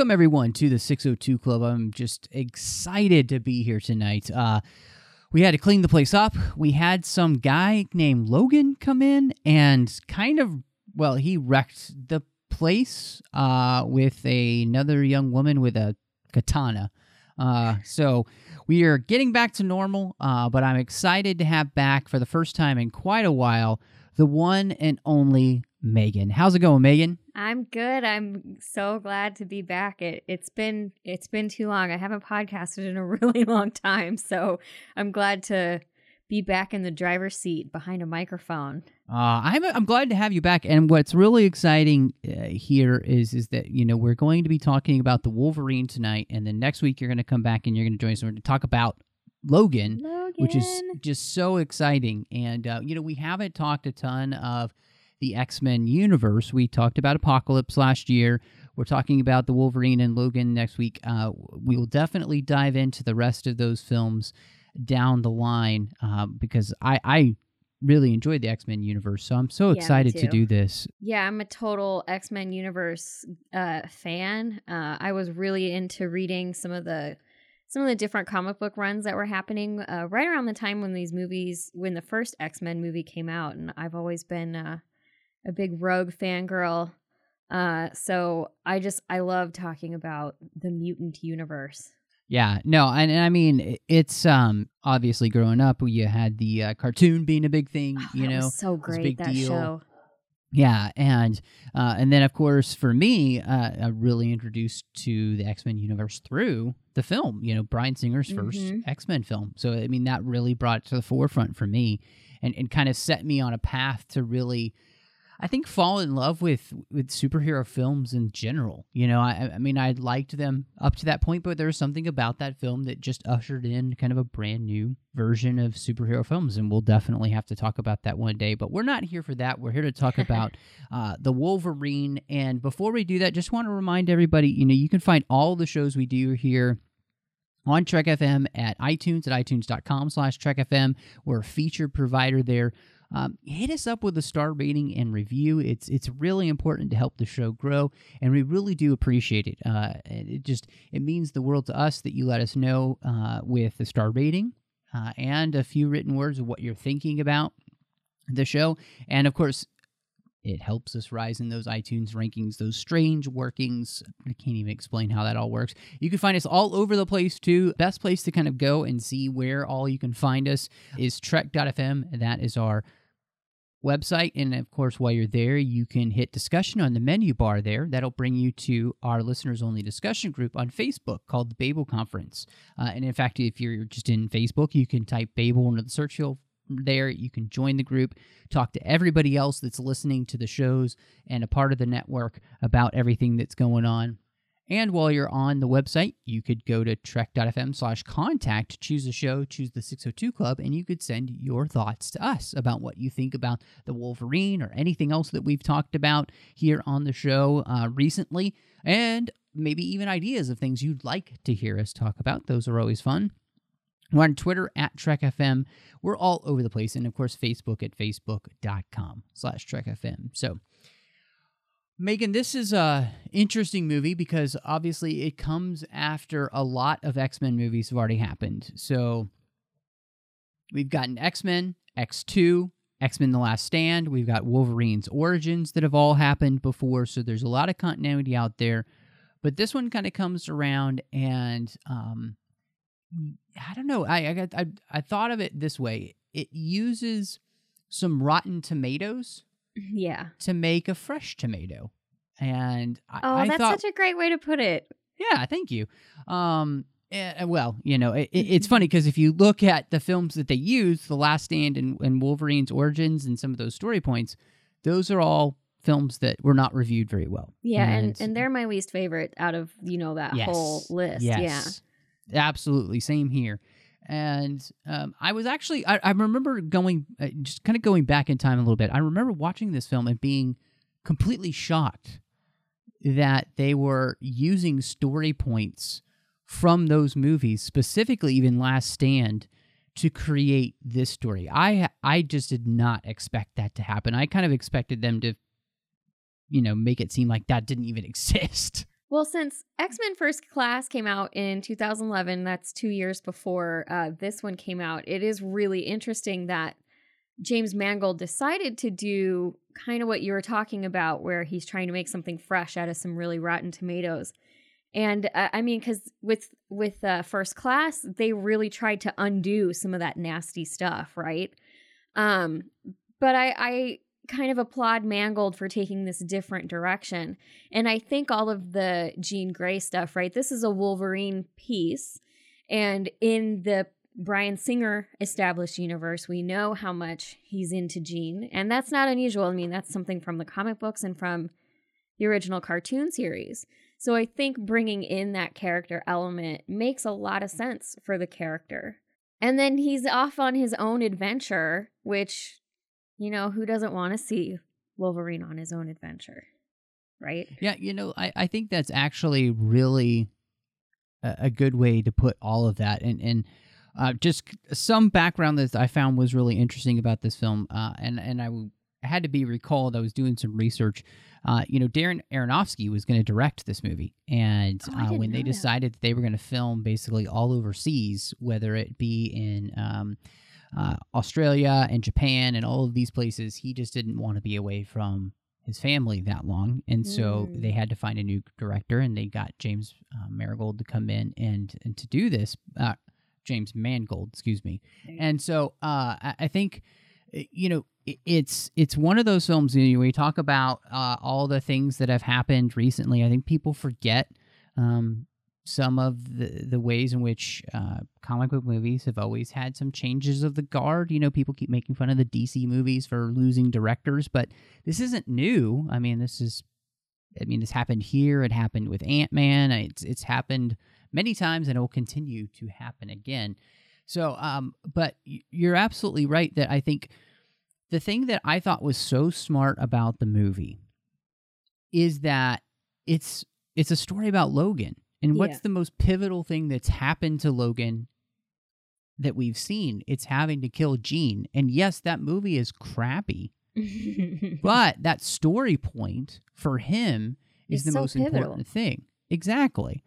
Welcome everyone to the 602 Club. I'm just excited to be here tonight. Uh, we had to clean the place up. We had some guy named Logan come in and kind of, well, he wrecked the place uh, with a, another young woman with a katana. Uh, so we are getting back to normal, uh, but I'm excited to have back for the first time in quite a while the one and only Megan. How's it going, Megan? I'm good. I'm so glad to be back. It it's been it's been too long. I haven't podcasted in a really long time, so I'm glad to be back in the driver's seat behind a microphone. Uh, I'm I'm glad to have you back. And what's really exciting uh, here is is that you know we're going to be talking about the Wolverine tonight, and then next week you're going to come back and you're going to join us. We're going to talk about Logan, which is just so exciting. And uh, you know we haven't talked a ton of the X Men universe. We talked about Apocalypse last year. We're talking about the Wolverine and Logan next week. Uh, we will definitely dive into the rest of those films down the line uh, because I, I really enjoyed the X Men universe. So I'm so Yeah, excited to do this. Yeah, I'm a total X Men universe uh, fan. Uh, I was really into reading some of the some of the different comic book runs that were happening uh, right around the time when these movies, when the first X Men movie came out, and I've always been uh, a big Rogue fangirl. Uh, so I just I love talking about the mutant universe. Yeah, no, and, and I mean it's um obviously growing up you had the uh, cartoon being a big thing, you know. so great big that deal. show. Yeah, and uh, and then of course for me, uh, I really introduced to the X Men universe through the film. You know, Bryan Singer's 1st Mhm. X Men film. So I mean, that really brought it to the forefront for me, and and kind of set me on a path to really, I think, fall in love with with superhero films in general. You know, I I mean, I liked them up to that point, but there was something about that film that just ushered in kind of a brand new version of superhero films, and we'll definitely have to talk about that one day. But we're not here for that. We're here to talk about uh, the Wolverine. And before we do that, just want to remind everybody, you know, you can find all the shows we do here on Trek FM at iTunes at itunes.com slash Trek FM. We're a featured provider there. Um, hit us up with a star rating and review. It's it's really important to help the show grow, and we really do appreciate it. Uh, it just it means the world to us that you let us know uh, with a star rating uh, and a few written words of what you're thinking about the show, and of course it helps us rise in those iTunes rankings, those strange workings. I can't even explain how that all works. You can find us all over the place too. Best place to kind of go and see where all you can find us is trek.fm. That is our website. And of course, while you're there, you can hit discussion on the menu bar there. That'll bring you to our listeners only discussion group on Facebook called the Babel Conference. Uh, and in fact, if you're just in Facebook, you can type Babel into the search field there. You can join the group, talk to everybody else that's listening to the shows and a part of the network about everything that's going on. And while you're on the website, you could go to trek.fm slash contact, choose a show, choose the 602 Club, and you could send your thoughts to us about what you think about the Wolverine or anything else that we've talked about here on the show uh, recently, and maybe even ideas of things you'd like to hear us talk about. Those are always fun. We're on Twitter at TrekFM. We're all over the place. And of course, Facebook at facebook.com slash TrekFM. So, Megan, this is a interesting movie because obviously it comes after a lot of X Men movies have already happened. So we've gotten X Men, X2, X Men The Last Stand. We've got Wolverine's Origins that have all happened before. So there's a lot of continuity out there. but this one kind of comes around and um, I don't know. I I, got, I I thought of it this way. It uses some rotten tomatoes Yeah. to make a fresh tomato, and I, Oh, I that's thought, such a great way to put it. yeah, thank you. Um, eh, well, you know, it, it- it's funny because if you look at the films that they use, The Last Stand and, and Wolverine's origins and some of those story points, those are all films that were not reviewed very well. Yeah, and, and they're my least favorite out of, you know, that yes, whole list. Yes, absolutely. Same here. And um, I was actually, I, I remember going, uh, just kind of going back in time a little bit. I remember watching this film and being completely shocked that they were using story points from those movies, specifically even Last Stand, to create this story. I I just did not expect that to happen. I kind of expected them to, you know, make it seem like that didn't even exist. Well, since X Men First Class came out in 2011, that's two years before uh, this one came out, it is really interesting that James Mangold decided to do kind of what you were talking about, where he's trying to make something fresh out of some really rotten tomatoes. And uh, I mean, because with with uh, First Class, they really tried to undo some of that nasty stuff, right? Um, but I, I kind of applaud Mangold for taking this different direction. And I think all of the Jean Grey stuff, right? This is a Wolverine piece. And in the Bryan Singer established universe, we know how much he's into Jean. And that's not unusual. I mean, that's something from the comic books and from the original cartoon series. So I think bringing in that character element makes a lot of sense for the character. And then he's off on his own adventure, which, you know, who doesn't want to see Wolverine on his own adventure? Right? Yeah, you know, I, I think that's actually really a, a good way to put all of that. And and uh, just some background that I found was really interesting about this film. Uh, and and I w- had to be recalled. I was doing some research. Uh, you know, Darren Aronofsky was going to direct this movie, and Oh, uh, when they that. decided that they were going to film basically all overseas, whether it be in um, uh, Australia and Japan and all of these places, he just didn't want to be away from his family that long, and so Mm. they had to find a new director, and they got James uh, Marigold to come in and and to do this. Uh, James Mangold, excuse me. And so uh, I, I think uh, you know it's it's one of those films. You know, we talk about uh, all the things that have happened recently. I think people forget um, some of the the ways in which uh, comic book movies have always had some changes of the guard. You know, people keep making fun of the DC movies for losing directors, but this isn't new. I mean, this is. I mean, this happened here. It happened with Ant Man. It's it's happened many times, and it will continue to happen again. So, um, but you're absolutely right that I think the thing that I thought was so smart about the movie is that it's it's a story about Logan. And what's Yeah. the most pivotal thing that's happened to Logan that we've seen? It's having to kill Jean. And yes, that movie is crappy, but that story point for him is It's the so most pivotal. important thing. Exactly.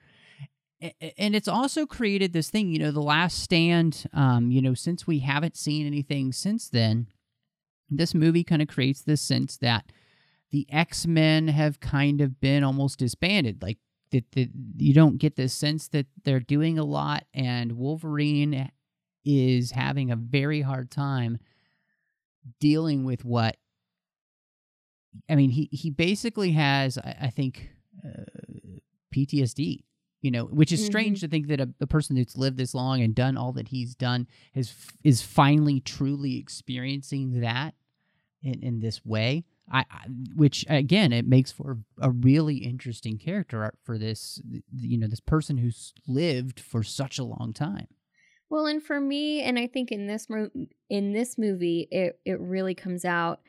And it's also created this thing, you know, the last stand, um, you know, since we haven't seen anything since then, this movie kind of creates this sense that the X Men have kind of been almost disbanded. Like that, that you don't get this sense that they're doing a lot, and Wolverine is having a very hard time dealing with what. I mean, he he basically has, I, I think, uh, PTSD. You know, which is strange to think that a, a person that's lived this long and done all that he's done is is finally truly experiencing that in, in this way. I, which again, it makes for a really interesting character for this, you know, this person who's lived for such a long time. Well, and for me, and I think in this in this movie, it it really comes out.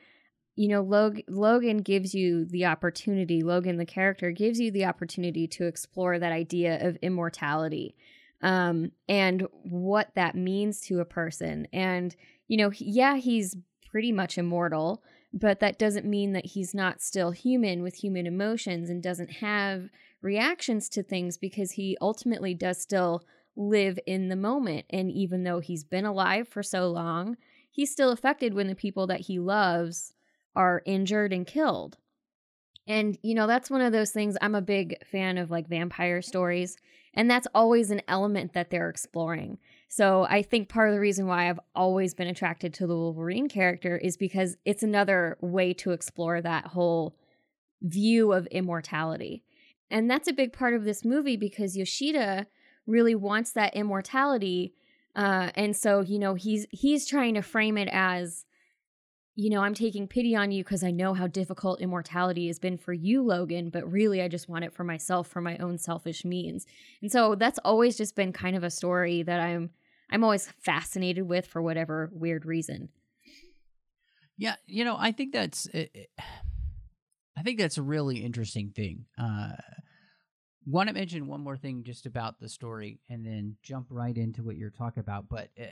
You know, Log- Logan gives you the opportunity. Logan, the character, gives you the opportunity to explore that idea of immortality, um, and what that means to a person. And you know, yeah, he's pretty much immortal, but that doesn't mean that he's not still human with human emotions and doesn't have reactions to things because he ultimately does still live in the moment. And even though he's been alive for so long, he's still affected when the people that he loves are injured and killed. And, you know, that's one of those things. I'm a big fan of like vampire stories, and that's always an element that they're exploring. So I think part of the reason why I've always been attracted to the Wolverine character is because it's another way to explore that whole view of immortality. And that's a big part of this movie because Yoshida really wants that immortality. Uh, and so, you know, he's he's trying to frame it as you know, I'm taking pity on you because I know how difficult immortality has been for you, Logan, but really I just want it for myself for my own selfish means. And so that's always just been kind of a story that I'm I'm always fascinated with for whatever weird reason. Yeah, you know, I think that's it, it- I think that's a really interesting thing. Uh want to mention one more thing just about the story and then jump right into what you're talking about, but uh,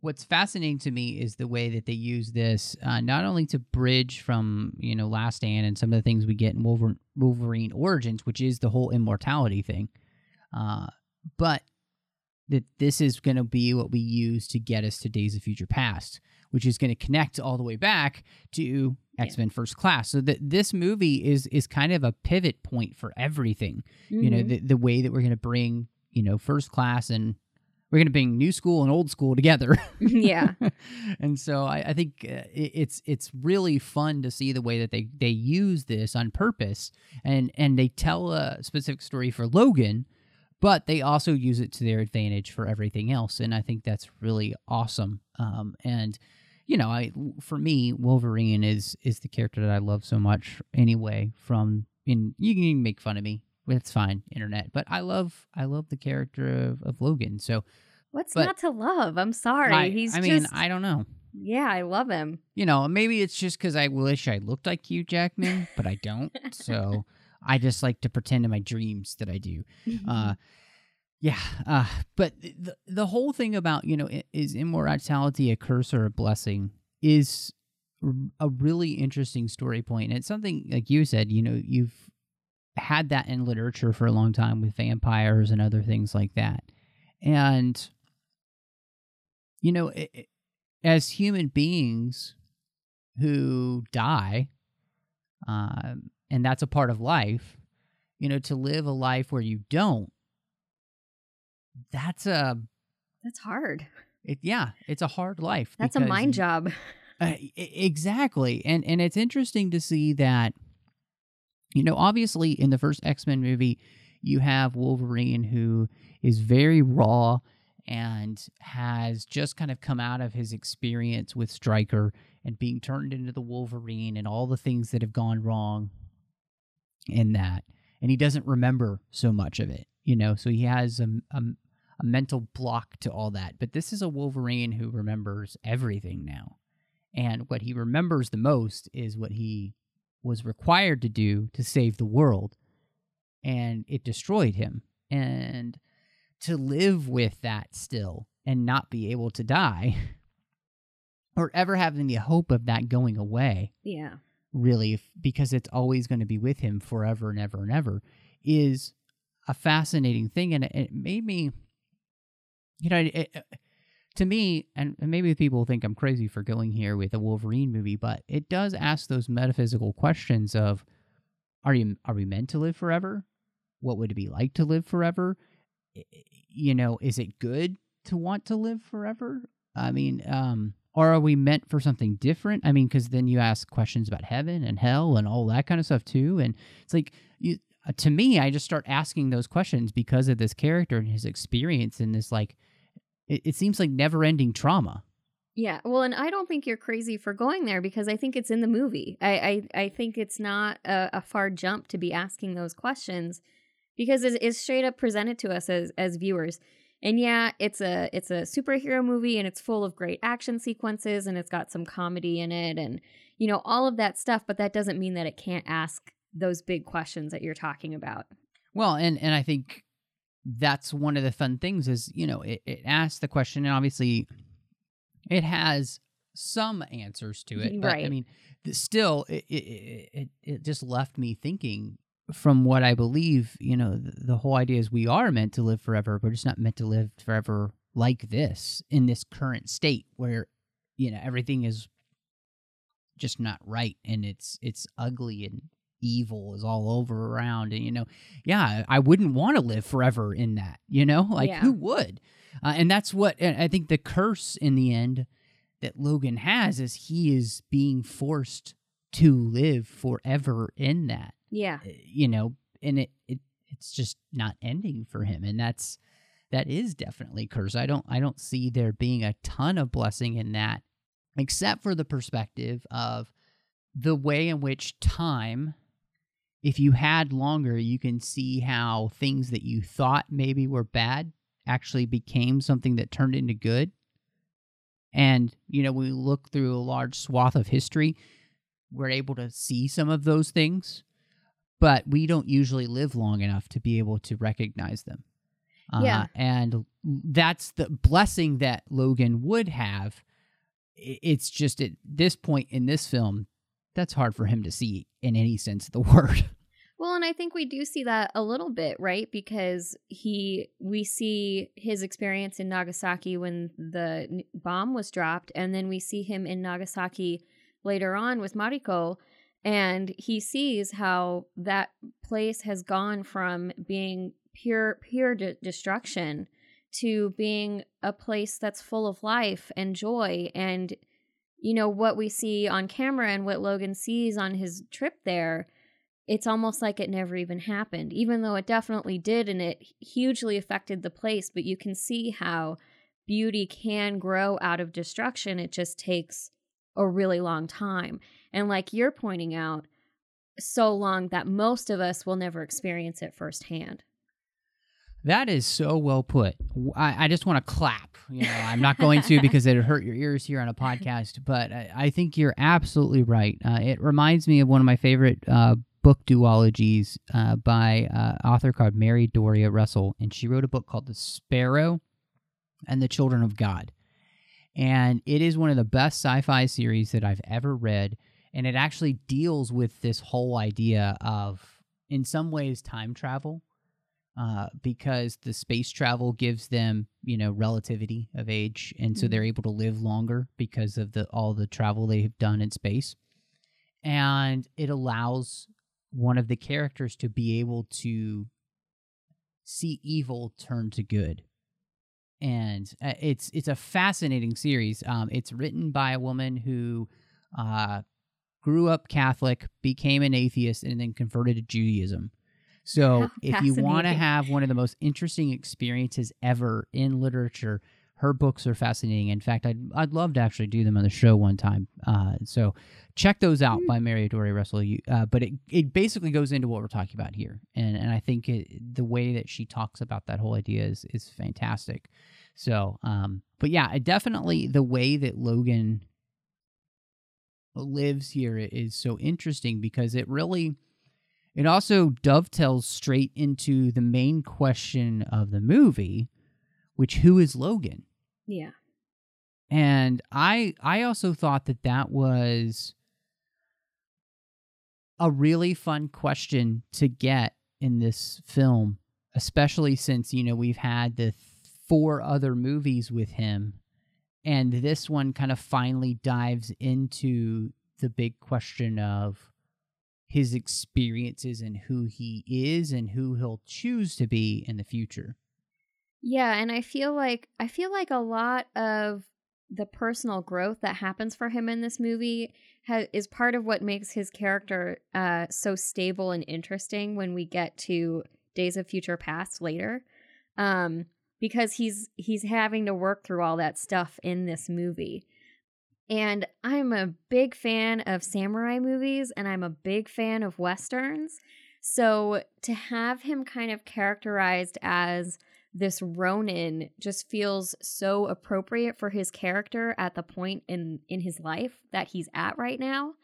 what's fascinating to me is the way that they use this uh, not only to bridge from you know Last Stand and some of the things we get in Wolverine, Wolverine Origins, which is the whole immortality thing, uh, but that this is going to be what we use to get us to Days of Future Past, which is going to connect all the way back to X Men First Class. So that this movie is is kind of a pivot point for everything. You know, Mhm. the the way that we're going to bring you know First Class and we're going to bring new school and old school together. yeah. and so I, I think uh, it, it's it's really fun to see the way that they they use this on purpose, and and they tell a specific story for Logan, but they also use it to their advantage for everything else, and I think that's really awesome. Um, and you know, I for me, Wolverine is is the character that I love so much anyway. From in you can make fun of me. It's fine, internet. But I love I love the character of, of Logan. So What's not to love? I'm sorry. I, He's I mean, just I don't know. Yeah, I love him. you know, maybe it's just because I wish I looked like Hugh Jackman, but I don't. so I just like to pretend in my dreams that I do. Uh, yeah. Uh, but the the whole thing about you know is immortality a curse or a blessing is a really interesting story point. And it's something like you said. You know, you've had that in literature for a long time with vampires and other things like that, and you know. i i- as human beings who die, um, and that's a part of life, you know, to live a life where you don't, that's a, That's hard. it, yeah, it's a hard life. That's a mind job. uh, exactly, and and it's interesting to see that. You know, obviously, in the first X Men movie, you have Wolverine who is very raw and has just kind of come out of his experience with Stryker and being turned into the Wolverine and all the things that have gone wrong in that. And he doesn't remember so much of it, you know, so he has a, a, a mental block to all that. But this is a Wolverine who remembers everything now. And what he remembers the most is what he was required to do to save the world. And it destroyed him. And to live with that still and not be able to die or ever having the hope of that going away Yeah. really because it's always going to be with him forever and ever and ever is a fascinating thing and it, it made me you know it, it- to me and maybe people think i'm crazy for going here with a wolverine movie but it does ask those metaphysical questions of are you are we meant to live forever? What would it be like to live forever? You know is it good to want to live forever? I mean um or are we meant for something different? I mean because then you ask questions about heaven and hell and all that kind of stuff too and it's like you uh, to me i just start asking those questions because of this character and his experience and this like it, it seems like never ending trauma Yeah. Well, and I don't think you're crazy for going there because I think it's in the movie. I I, I think it's not a, a far jump to be asking those questions because it's, it's straight up presented to us as as viewers. And yeah, it's a it's a superhero movie and it's full of great action sequences and it's got some comedy in it and you know all of that stuff. But that doesn't mean that it can't ask those big questions that you're talking about. Well, and and I think that's one of the fun things is you know it, it asks the question and obviously it has some answers to it, but I mean th- still it, it it it just left me thinking from what I believe. You know, the, the whole idea is we are meant to live forever. We're just not meant to live forever like this in this current state where you know everything is just not right and it's it's ugly and evil is all over around and you know yeah i wouldn't want to live forever in that you know like Yeah. who would uh, and that's what and i think the curse in the end that logan has is he is being forced to live forever in that Yeah. uh, you know and it, it it's just not ending for him and that's that is definitely curse i don't i don't see there being a ton of blessing in that except for the perspective of the way in which time if you had longer you can see how things that you thought maybe were bad actually became something that turned into good and you know when we look through a large swath of history we're able to see some of those things but we don't usually live long enough to be able to recognize them. Yeah. Uh, and that's the blessing that Logan would have. It's just at this point in this film, that's hard for him to see in any sense of the word. Well, and I think we do see that a little bit, right? Because he, we see his experience in Nagasaki when the bomb was dropped, and then we see him in Nagasaki later on with Mariko, and he sees how that place has gone from being pure, pure de- destruction to being a place that's full of life and joy and you know what we see on camera and what Logan sees on his trip there it's almost like it never even happened, even though it definitely did and it hugely affected the place. But you can see how beauty can grow out of destruction. It just takes a really long time. And like you're pointing out, so long that most of us will never experience it firsthand. That is so well put. I just want to clap. You know, I'm not going to because it'd hurt your ears here on a podcast, but I, I think you're absolutely right. Uh, it reminds me of one of my favorite uh, book duologies uh, by uh, author called Mary Doria Russell, and she wrote a book called The Sparrow and the Children of God. And it is one of the best sci fi series that I've ever read. And it actually deals with this whole idea of, in some ways, time travel uh, because the space travel gives them, you know, relativity of age, and so Mhm. they're able to live longer because of the all the travel they have done in space, and it allows one of the characters to be able to see evil turn to good, and uh, it's it's a fascinating series. Um, it's written by a woman who. Uh, grew up Catholic, became an atheist, and then converted to Judaism. So, if you want to have one of the most interesting experiences ever in literature, her books are fascinating. In fact, I'd I'd love to actually do them on the show one time. Uh, so, check those out by Mary Dory Russell. You, uh, but it it basically goes into what we're talking about here, and and I think it, the way that she talks about that whole idea is is fantastic. So, um, but yeah, definitely the way that Logan lives here is so interesting because it really it also dovetails straight into the main question of the movie which who is logan Yeah. and i i also thought that that was a really fun question to get in this film especially since you know we've had the four other movies with him and this one kind of finally dives into the big question of his experiences and who he is and who he'll choose to be in the future. Yeah, and I feel like I feel like a lot of the personal growth that happens for him in this movie ha- is part of what makes his character uh, so stable and interesting when we get to Days of Future Past later, um, because he's he's having to work through all that stuff in this movie. And I'm a big fan of samurai movies, and I'm a big fan of westerns. So to have him kind of characterized as this Ronin just feels so appropriate for his character at the point in in his life that he's at right now.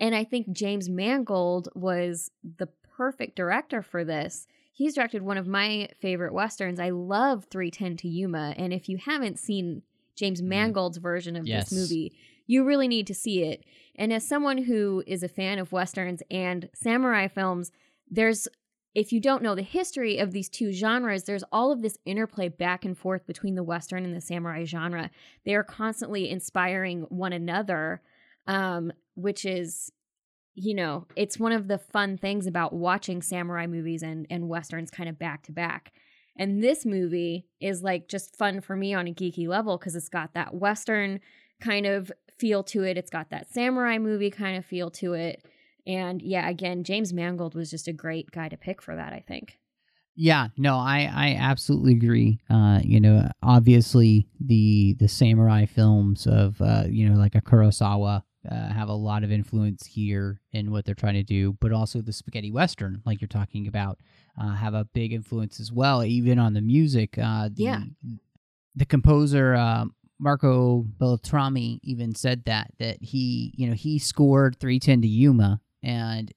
And I think James Mangold was the perfect director for this. He's directed one of my favorite westerns. I love 310 to Yuma, and if you haven't seen James Mangold's version of Yes. this movie, you really need to see it. And as someone who is a fan of westerns and samurai films, there's if you don't know the history of these two genres, there's all of this interplay back and forth between the Western and the samurai genre. They are constantly inspiring one another, um, which is you know, it's one of the fun things about watching samurai movies and, and westerns kind of back to back. And this movie is like just fun for me on a geeky level because it's got that western kind of feel to it. It's got that samurai movie kind of feel to it. And yeah, again, James Mangold was just a great guy to pick for that, I think. Yeah, no, I I absolutely agree. Uh, you know, obviously the the samurai films of uh, you know like a Kurosawa uh, have a lot of influence here in what they're trying to do, but also the spaghetti western, like you're talking about, uh, have a big influence as well, even on the music. Uh, the, Yeah. the composer uh, Marco Beltrami even said that that he, you know, he scored 310 to Yuma, and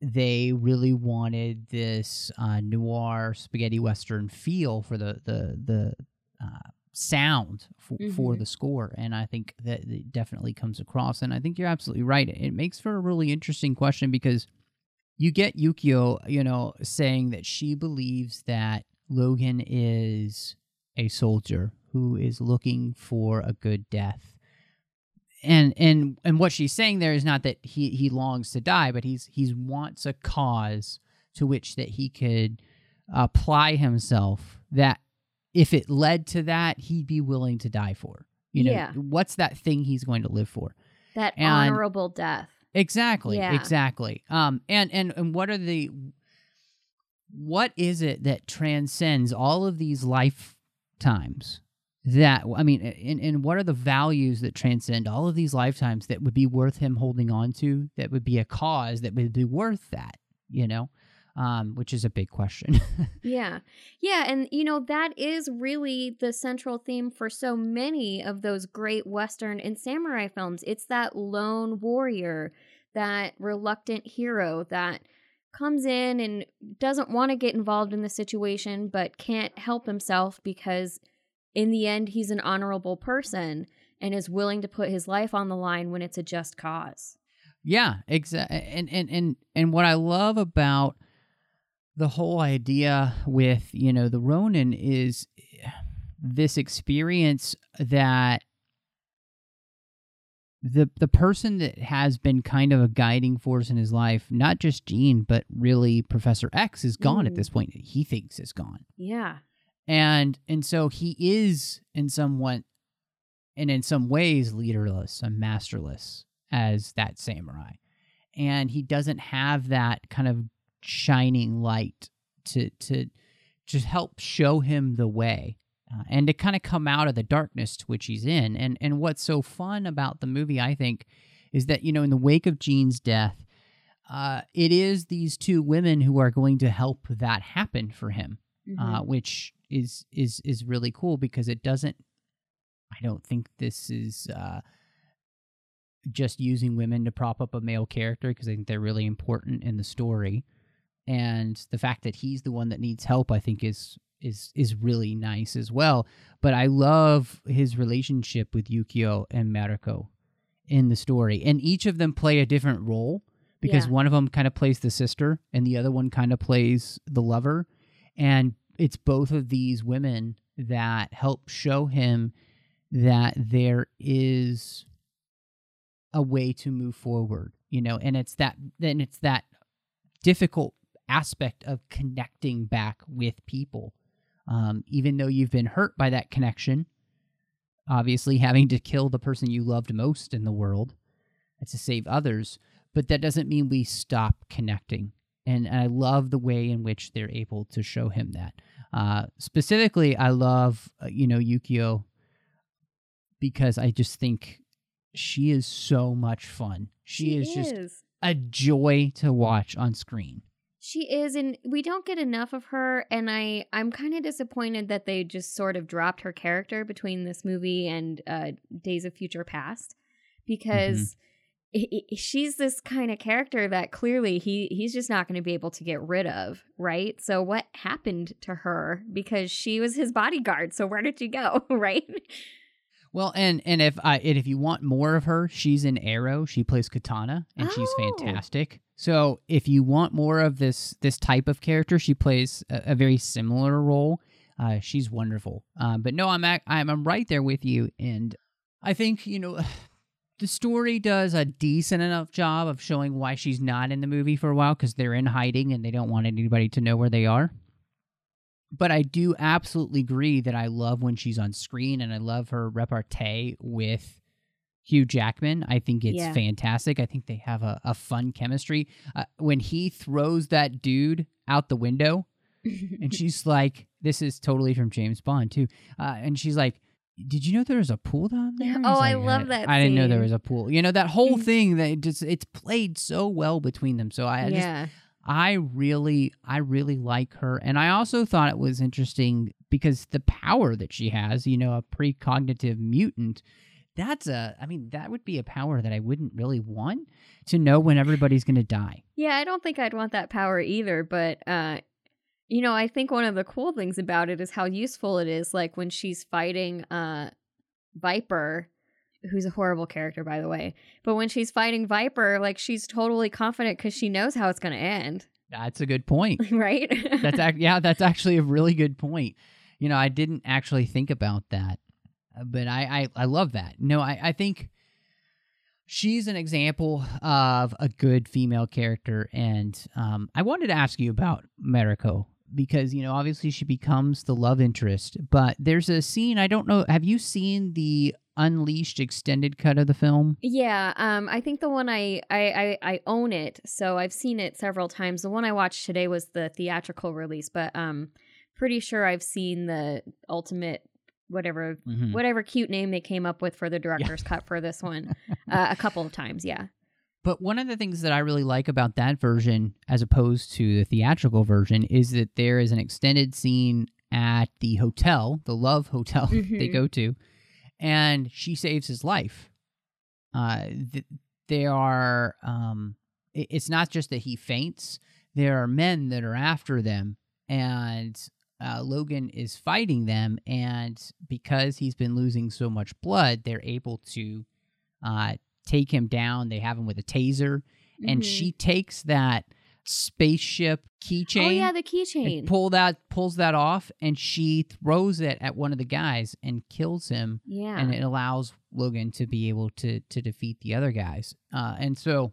they really wanted this uh, noir spaghetti western feel for the the the uh, sound for, for Mhm. the score, and I think that it definitely comes across. And I think you're absolutely right. It makes for a really interesting question because you get Yukio, you know, saying that she believes that Logan is a soldier who is looking for a good death. And and and what she's saying there is not that he he longs to die, but he's he's wants a cause to which that he could apply himself that if it led to that, he'd be willing to die for. You know, Yeah. what's that thing he's going to live for? That And- honorable death. Exactly. Yeah. Exactly. Um and and and what are the what is it that transcends all of these lifetimes that I mean and and what are the values that transcend all of these lifetimes that would be worth him holding on to that would be a cause that would be worth that, you know? Um which is a big question. Yeah. Yeah. And, you know, that is really the central theme for so many of those great Western and samurai films. It's that lone warrior, that reluctant hero that comes in and doesn't want to get involved in the situation, but can't help himself because, in the end, he's an honorable person and is willing to put his life on the line when it's a just cause. Yeah, exactly. And and and and what I love about the whole idea with you know the Ronin is this experience that the the person that has been kind of a guiding force in his life, not just Jean, but really Professor X is gone at Mm. this point. He thinks is gone Yeah. and and so he is in somewhat and in some ways leaderless and masterless as that samurai and he doesn't have that kind of shining light to to just help show him the way uh, and to kind of come out of the darkness to which he's in and and what's so fun about the movie i think is that you know in the wake of Jean's death uh, it is these two women who are going to help that happen for him uh, Mhm. which is is is really cool because it doesn't. I don't think this is uh, just using women to prop up a male character because I think they're really important in the story, and the fact that he's the one that needs help, I think is is is really nice as well. But I love his relationship with Yukio and Mariko in the story, and each of them play a different role because Yeah. one of them kind of plays the sister and the other one kind of plays the lover and it's both of these women that help show him that there is a way to move forward you know and it's that then it's that difficult aspect of connecting back with people um, even though you've been hurt by that connection obviously having to kill the person you loved most in the world to save others but that doesn't mean we stop connecting and I love the way in which they're able to show him that. Uh, specifically, I love uh, you know Yukio because I just think she is so much fun. She, is just a joy to watch on screen. She is, and we don't get enough of her. And I, I'm kind of disappointed that they just sort of dropped her character between this movie and uh, Days of Future Past, because i- i- she's this kind of character that clearly he he's just not going to be able to get rid of, right? So what happened to her? Because she was his bodyguard. So where did she go, right? Well, and and if I and if you want more of her, she's in Arrow. She plays Katana, and she's Oh. fantastic. So if you want more of this this type of character, she plays a, a very similar role. Uh, she's wonderful. Um, but no, I'm ac- I'm I'm right there with you, and I think you know the story does a decent enough job of showing why she's not in the movie for a while because they're in hiding and they don't want anybody to know where they are. But I do absolutely agree that I love when she's on screen and I love her repartee with Hugh Jackman. I think it's Yeah. fantastic. I think they have a, a fun chemistry. Uh, when he throws that dude out the window and she's like, "This is totally from James Bond too," uh, and she's like, "Did you know there was a pool down there?" Oh, He's I like, love that I didn't know there was a pool. You know that whole thing that just it's played so well between them. So I, I just yeah. I really I really like her, and I also thought it was interesting because the power that she has, you know, a precognitive mutant. That's a, I mean, that would be a power that I wouldn't really want to know when everybody's going to die. Yeah, I don't think I'd want that power either, but uh you know, I think one of the cool things about it is how useful it is like when she's fighting uh Viper, who's a horrible character by the way. But when she's fighting Viper, like she's totally confident cuz she knows how it's going to end, That's a good point. right? That's ac- yeah, that's actually a really good point. You know, I didn't actually think about that, uh, but I I, I love that. No, I I think she's an example of a good female character, and um, I wanted to ask you about Mariko because you know obviously she becomes the love interest, but there's a scene I don't know. Have you seen the Unleashed extended cut of the film? Yeah, um, I think the one I, I I I own it, so I've seen it several times. The one I watched today was the theatrical release, but um, pretty sure I've seen the ultimate whatever Mhm. whatever cute name they came up with for the director's cut for this one uh, a couple of times. Yeah, But one of the things that I really like about that version, as opposed to the theatrical version, is that there is an extended scene at the hotel, the Love Hotel they Mhm. go to, and she saves his life. Uh, th- there are, um, i- it's not just that he faints. There are men that are after them, and uh, Logan is fighting them, and because he's been losing so much blood, they're able to uh, take him down. They have him with a taser, and Mhm. she takes that spaceship keychain. oh yeah, the keychain. pull that pulls that off, and she throws it at one of the guys and kills him, yeah, and it allows Logan to be able to to defeat the other guys. Uh, and so,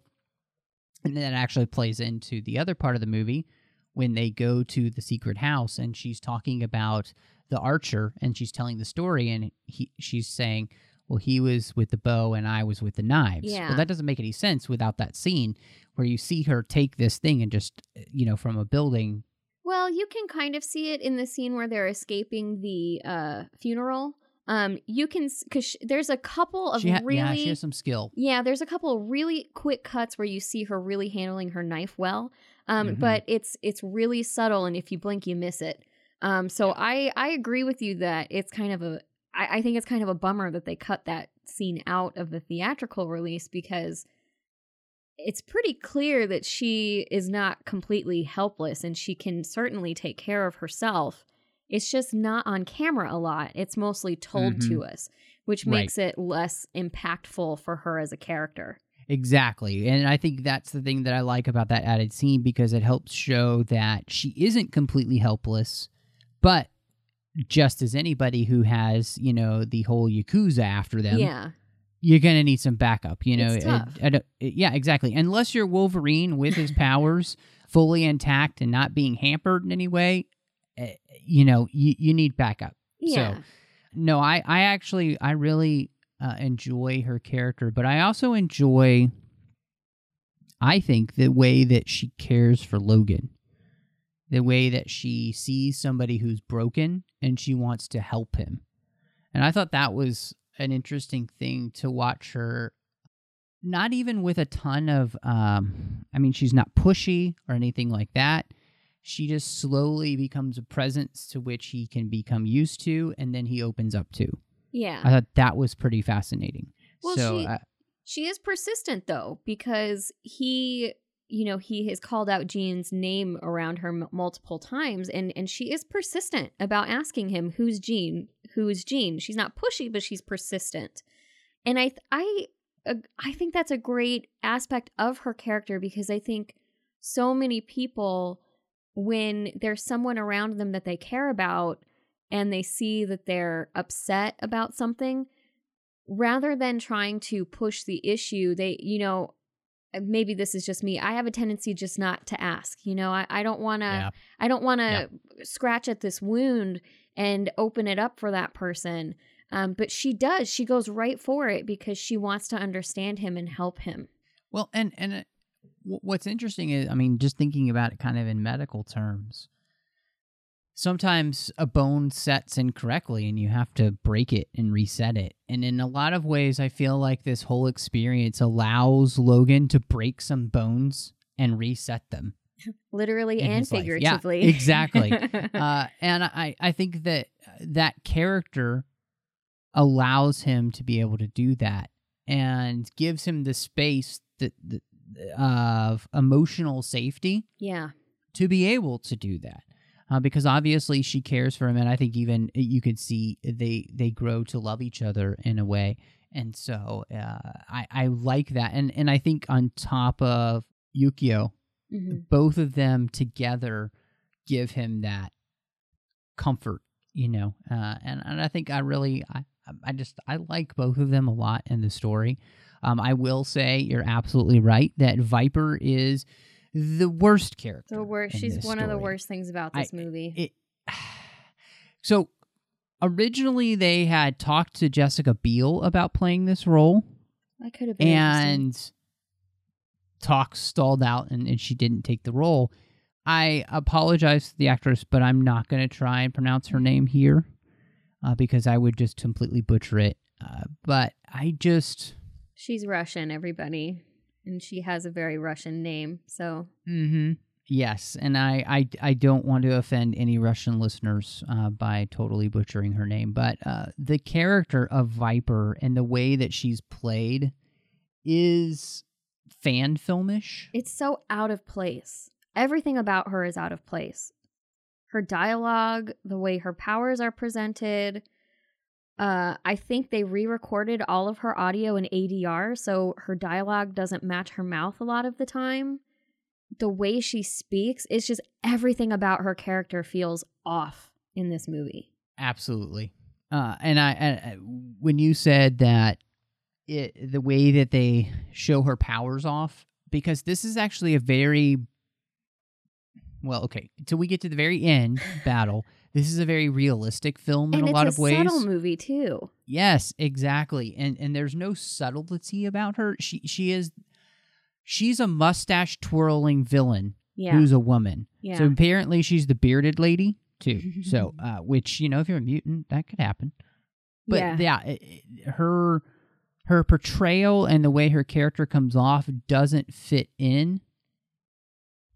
and then it actually plays into the other part of the movie when they go to the secret house, and she's talking about the archer, and she's telling the story, and he she's saying. Well, he was with the bow and I was with the knives. Yeah. Well, that doesn't make any sense without that scene where you see her take this thing and just, you know, from a building. Well, you can kind of see it in the scene where they're escaping the uh, funeral. Um, you can because sh- there's a couple of ha- really yeah, she has some skill. Yeah, there's a couple of really quick cuts where you see her really handling her knife well. Um, Mhm. but it's it's really subtle, and if you blink, you miss it. Um, so I I agree with you that it's kind of a I, I think it's kind of a bummer that they cut that scene out of the theatrical release because it's pretty clear that she is not completely helpless and she can certainly take care of herself. It's just not on camera a lot. It's mostly told to mm-hmm. us, which Right. makes it less impactful for her as a character. Exactly. And I think that's the thing that I like about that added scene because it helps show that she isn't completely helpless, but just as anybody who has, you know, the whole Yakuza after them, Yeah. you're going to need some backup, you know. It's It- tough. I don't- it- yeah, exactly. Unless you're Wolverine with his powers fully intact and not being hampered in any way, eh, you know, you, you need backup. Yeah. So, no, I, I actually, I really uh, enjoy her character, but I also enjoy, I think, the way that she cares for Logan, the way that she sees somebody who's broken and she wants to help him. And I thought that was an interesting thing to watch her. Not even with a ton of, um, I mean, she's not pushy or anything like that she just slowly becomes a presence to which he can become used to and then he opens up to yeah. i thought that was pretty fascinating Well, so she- uh, She is persistent though, because he, you know, he has called out Jean's name around her m- multiple times, and and she is persistent about asking him who's Jean, who's Jean. She's not pushy, but she's persistent, and I th- I uh, I think that's a great aspect of her character because I think so many people when there's someone around them that they care about and they see that they're upset about something rather than trying to push the issue, they, you know, maybe this is just me. I have a tendency just not to ask. You know, I, I don't want to. Yeah. I don't want to scratch at this wound and open it up for that person. Um, but she does. She goes right for it because she wants to understand him and help him. Well, and and uh, wh- what's interesting is, I mean, just thinking about it kind of in medical terms. Sometimes a bone sets incorrectly and you have to break it and reset it. And in a lot of ways, I feel like this whole experience allows Logan to break some bones and reset them. Literally and figuratively. Yeah, exactly. uh, and I, I think that that character allows him to be able to do that and gives him the space that, that of emotional safety yeah. to be able to do that. Uh, because obviously she cares for him, and I think even you could see they they grow to love each other in a way, and so uh, I I like that, and and I think on top of Yukio, Mhm. both of them together give him that comfort, you know. Uh, and and I think I really I I just I like both of them a lot in the story. Um, I will say you're absolutely right that Viper is the worst character. The worst. She's one of the worst things about I- this movie. It. So originally they had talked to Jessica Biel about playing this role that could have been and talks stalled out and, and she didn't take the role. I apologize to the actress, but I'm not going to try and pronounce her name here uh, because I would just completely butcher it. Uh, but I just. She's Russian, everybody, and she has a very Russian name. So hmm Yes, and I, I, I don't want to offend any Russian listeners uh, by totally butchering her name, but uh, the character of Viper and the way that she's played is fan filmish. it's so out of place. Everything about her is out of place. Her dialogue, the way her powers are presented. Uh, I think they re-recorded all of her audio in ADR, so her dialogue doesn't match her mouth a lot of the time. The way she speaks, it's just everything about her character feels off in this movie. Absolutely. Uh, and I, and when you said that it, the way that they show her powers off, because this is actually a very well, okay. Until we get to the very end battle, this is a very realistic film in a lot a of ways. subtle movie too. Yes, exactly. And and there's no subtlety about her. She she is she's a mustache twirling villain Yeah. who's a woman. yeah. So apparently she's the bearded lady too. so uh which, you know, if you're a mutant, that could happen. But yeah. yeah, it- it- her her portrayal and the way her character comes off doesn't fit in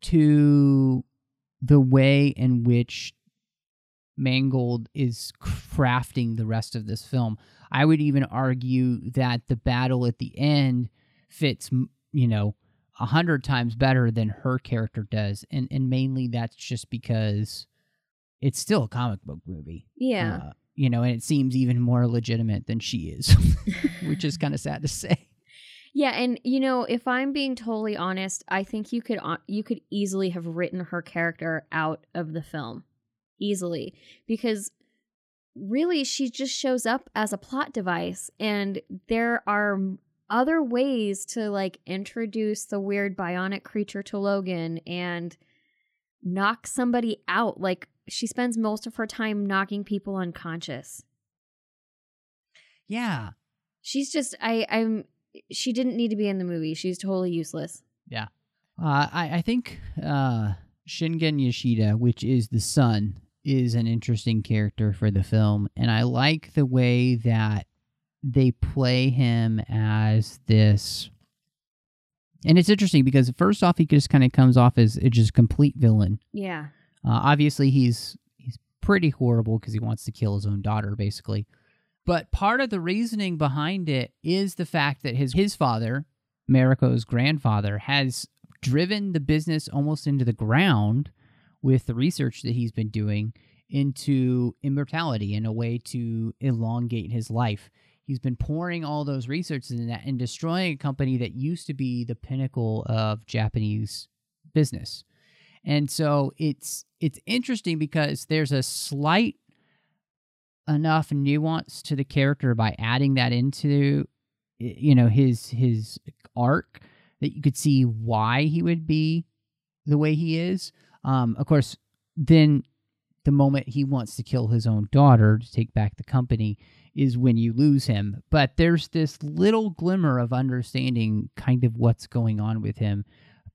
to the way in which Mangold is crafting the rest of this film. I would even argue that the battle at the end fits, you know, a hundred times better than her character does, and and mainly that's just because it's still a comic book movie. yeah. Uh, you know, and it seems even more legitimate than she is, which is kind of sad to say. Yeah, and you know, if I'm being totally honest, I think you could uh, you could easily have written her character out of the film, easily, because really she just shows up as a plot device, and there are other ways to like introduce the weird bionic creature to Logan and knock somebody out. Like she spends most of her time knocking people unconscious. Yeah, She's just I I'm she didn't need to be in the movie. She's totally useless. Yeah uh, I, I think uh, Shingen Yoshida, which is the son, is an interesting character for the film, and I like the way that they play him as this. And it's interesting because first off, he just kind of comes off as a just complete villain. Yeah. Uh, obviously, he's he's pretty horrible because he wants to kill his own daughter, basically. But part of the reasoning behind it is the fact that his his father, Mariko's grandfather, has driven the business almost into the ground with the research that he's been doing into immortality in a way to elongate his life. He's been pouring all those researches in that and destroying a company that used to be the pinnacle of Japanese business. And so it's it's interesting because there's a slight enough nuance to the character by adding that into you know his his arc that you could see why he would be the way he is. Um, of course, then the moment he wants to kill his own daughter to take back the company is when you lose him. But there's this little glimmer of understanding kind of what's going on with him.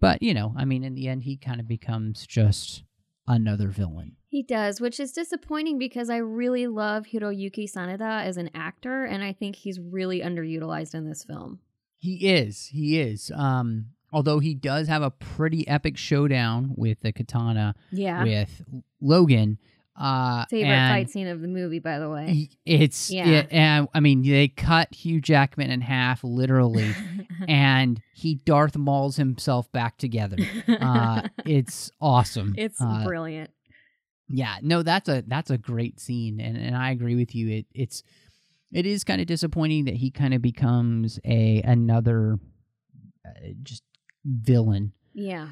But, you know, I mean, in the end, he kind of becomes just another villain. He does, which is disappointing because I really love Hiroyuki Sanada as an actor, and I think he's really underutilized in this film. He is. He is. Um, although he does have a pretty epic showdown with the katana Yeah. with Logan. Uh, Favorite fight scene of the movie, by the way. It's Yeah. yeah. and I mean, they cut Hugh Jackman in half, literally, and he Darth Mauls himself back together. Uh, it's awesome. it's Uh, brilliant. yeah, no, that's a that's a great scene, and and I agree with you. It it's it is kind of disappointing that he kind of becomes a another uh, just villain, Yeah.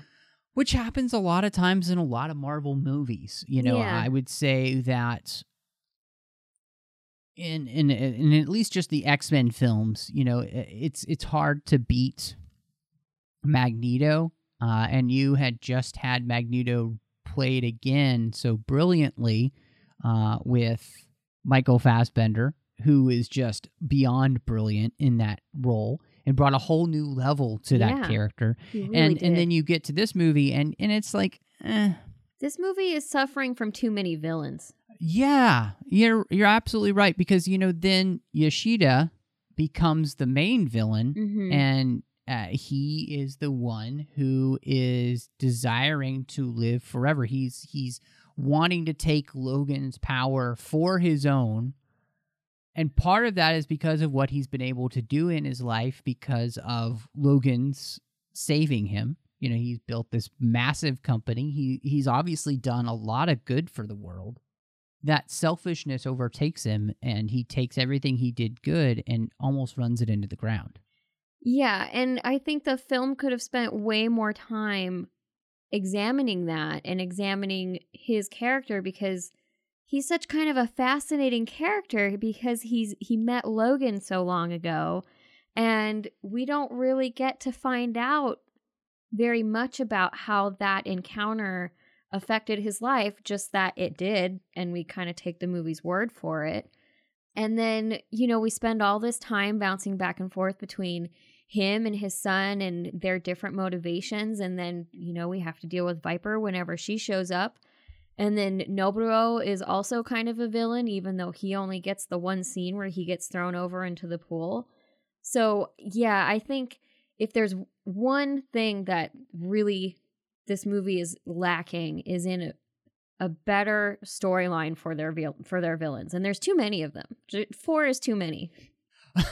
which happens a lot of times in a lot of Marvel movies. You know, Yeah. I would say that. In, in in at least just the X Men films, you know, it's it's hard to beat Magneto, uh, and you had just had Magneto played again so brilliantly uh, with Michael Fassbender, who is just beyond brilliant in that role and brought a whole new level to that Yeah, character. Really and did. and then you get to this movie, and and it's like, eh, this movie is suffering from too many villains. yeah, you're you're absolutely right because you know then Yoshida becomes the main villain Mhm. and uh, he is the one who is desiring to live forever. He's he's wanting to take Logan's power for his own. And part of that is because of what he's been able to do in his life because of Logan's saving him. You know, he's built this massive company. He he's obviously done a lot of good for the world. That selfishness overtakes him and he takes everything he did good and almost runs it into the ground. Yeah, and I think the film could have spent way more time examining that and examining his character because he's such kind of a fascinating character because he's he met Logan so long ago and we don't really get to find out very much about how that encounter affected his life just that it did and we kind of take the movie's word for it. And then you know we spend all this time bouncing back and forth between him and his son and their different motivations and then you know we have to deal with viper whenever she shows up and then Nobuo is also kind of a villain even though he only gets the one scene where he gets thrown over into the pool. So yeah i think if there's one thing that really this movie is lacking is in a, a better storyline for their vil- for their villains. And there's too many of them. Four is too many.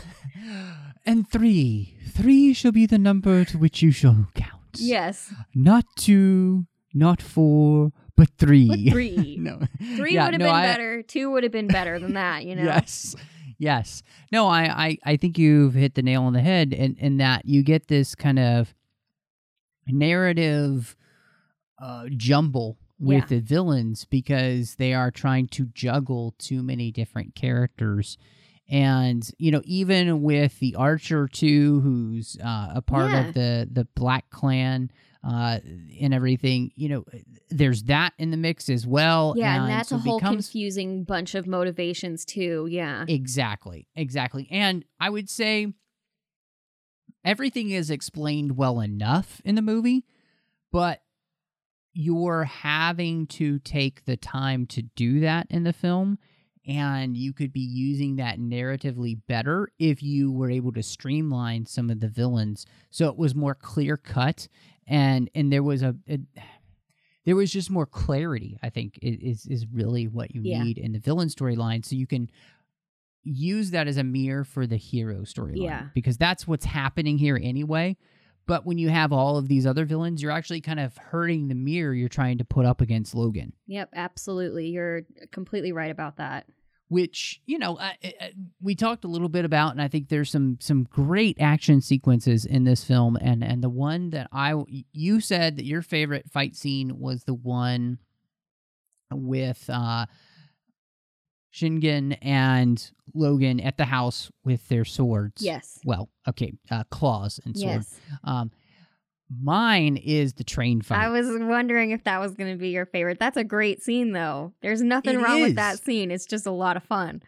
And three. Three shall be the number to which you shall count. yes. Not two, not four, but three. But three. no. Three Yeah, would have no, been I- better. Two would have been better than that, you know? Yes. Yes. No, I, I, I think you've hit the nail on the head in, in that you get this kind of narrative uh, jumble with Yeah. the villains because they are trying to juggle too many different characters. And you know, even with the Archer too, who's uh, a part Yeah. of the the Black Clan uh, and everything, you know, there's that in the mix as well. Yeah, and, that's so a whole becomes confusing bunch of motivations too. Yeah. Exactly. Exactly. And I would say everything is explained well enough in the movie, but you're having to take the time to do that in the film. And you could be using that narratively better if you were able to streamline some of the villains so it was more clear cut and and there was a, a there was just more clarity i think is is really what you Yeah. need in the villain storyline so you can use that as a mirror for the hero storyline Yeah. because that's what's happening here anyway but when you have all of these other villains you're actually kind of hurting the mirror you're trying to put up against logan Yep, absolutely. You're uh, completely right about that. Which you know uh, uh, we talked a little bit about and i think there's some some great action sequences in this film and and the one that i you said that your favorite fight scene was the one with uh Shingen and Logan at the house with their swords. Yes. Well, okay, uh, claws and sword. Yes. Um, mine is the train fight. I was wondering if that was going to be your favorite. That's a great scene, though. There's nothing It wrong with that scene. It's just a lot of fun.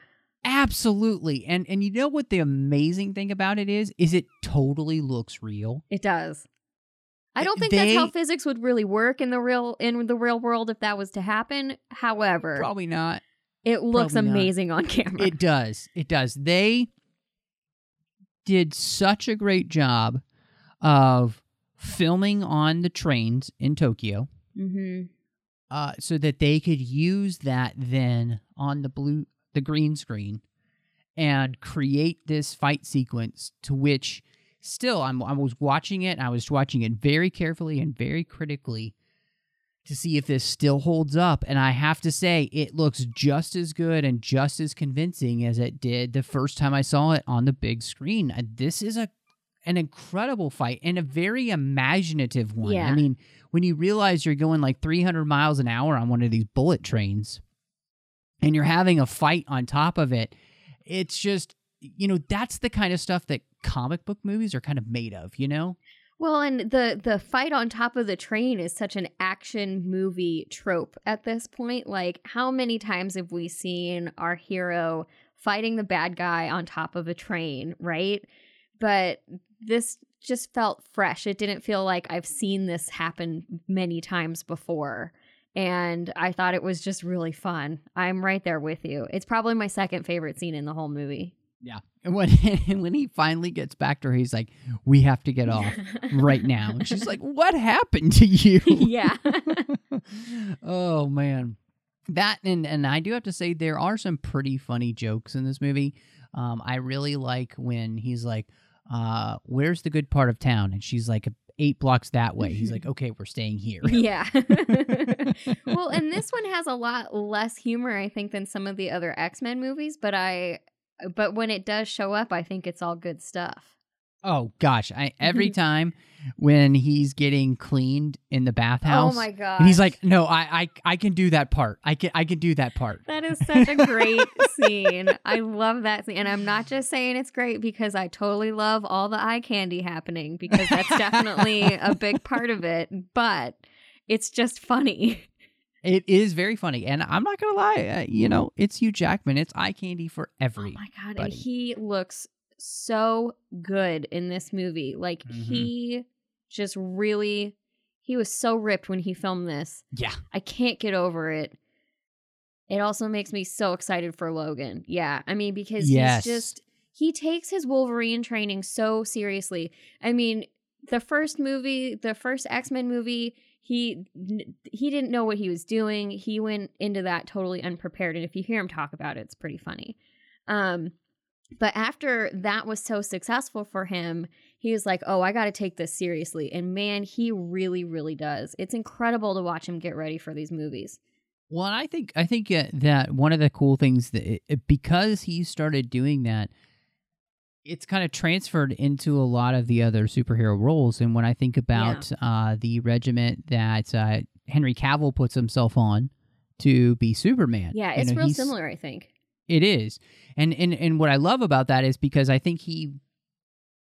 Absolutely, and and you know what the amazing thing about it is? Is it totally looks real. It does. I don't think that's how physics would really work in the real in the real world if that was to happen. However, Probably not. it looks probably not. amazing on camera. It does. It does. They did such a great job of filming on the trains in Tokyo hmm uh, so that they could use that then on the blue the green screen and create this fight sequence to which still I'm, I was watching it. I was watching it very carefully and very critically to see if this still holds up. And I have to say it looks just as good and just as convincing as it did the first time I saw it on the big screen. This is a an incredible fight and a very imaginative one Yeah. I mean when you realize you're going like 300 miles an hour on one of these bullet trains and you're having a fight on top of it, it's just, you know, that's the kind of stuff that comic book movies are kind of made of, you know? Well, and the the fight on top of the train is such an action movie trope at this point. Like, how many times have we seen our hero fighting the bad guy on top of a train, right? But this just felt fresh. It didn't feel like I've seen this happen many times before. And I thought it was just really fun. I'm right there with you. It's probably my second favorite scene in the whole movie. Yeah. And when when he finally gets back to her, he's like, "We have to get off right now." And she's like, "What happened to you?" yeah. oh man, that and and I do have to say there are some pretty funny jokes in this movie. Um, I really like when he's like, uh, "Where's the good part of town?" and she's like, eight blocks that way." He's like, "Okay, we're staying here." Yeah. well, and this one has a lot less humor, I think, than some of the other X Men movies. But I, but when it does show up, I think it's all good stuff. Oh gosh, I every time when he's getting cleaned in the bathhouse, Oh my god! and he's like, "No, I, I I can do that part. I can I can do that part." That is such a great scene. I love that scene. And I'm not just saying it's great because I totally love all the eye candy happening because that's definitely a big part of it, but it's just funny. It is very funny, and I'm not gonna lie. Uh, you know, it's Hugh Jackman. It's eye candy for every. Oh my god, and he looks so good in this movie. Like Mhm. he just really he was so ripped when he filmed this. yeah, I can't get over it. It also makes me so excited for Logan. Yeah, I mean because Yes. he's just he takes his Wolverine training so seriously. I mean, the first movie, the first X-Men movie, he he didn't know what he was doing. He went into that totally unprepared and if you hear him talk about it, it's pretty funny. Um but after that was so successful for him, he was like, "Oh, I got to take this seriously." And man, he really really does. It's incredible to watch him get ready for these movies. Well, I think I think uh, that one of the cool things that it, because he started doing that, it's kind of transferred into a lot of the other superhero roles. And when I think about uh, the regiment that uh, Henry Cavill puts himself on to be Superman, Yeah, you it's know, real similar, I think. It is, and and and what I love about that is because I think he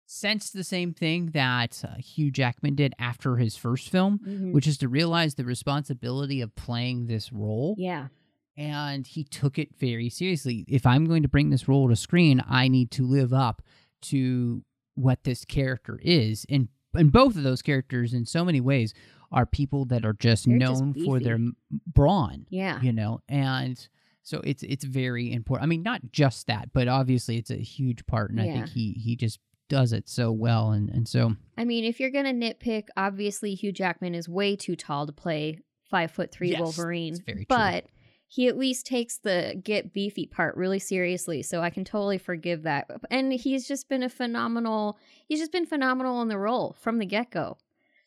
sensed the same thing that uh, Hugh Jackman did after his first film, Mhm. which is to realize the responsibility of playing this role Yeah. and he took it very seriously. If I'm going to bring this role to screen, I need to live up to what this character is. And and both of those characters, in so many ways, are people that are just They're just known for their brawn. Yeah. You know, and so it's it's very important. I mean, not just that, but obviously it's a huge part, and I think he he just does it so well. And and so I mean, if you're gonna nitpick, obviously Hugh Jackman is way too tall to play five foot three Yes, Wolverine. that's very true. but he at least takes the get beefy part really seriously, so I can totally forgive that. And he's just been a phenomenal. He's just been phenomenal in the role from the get go.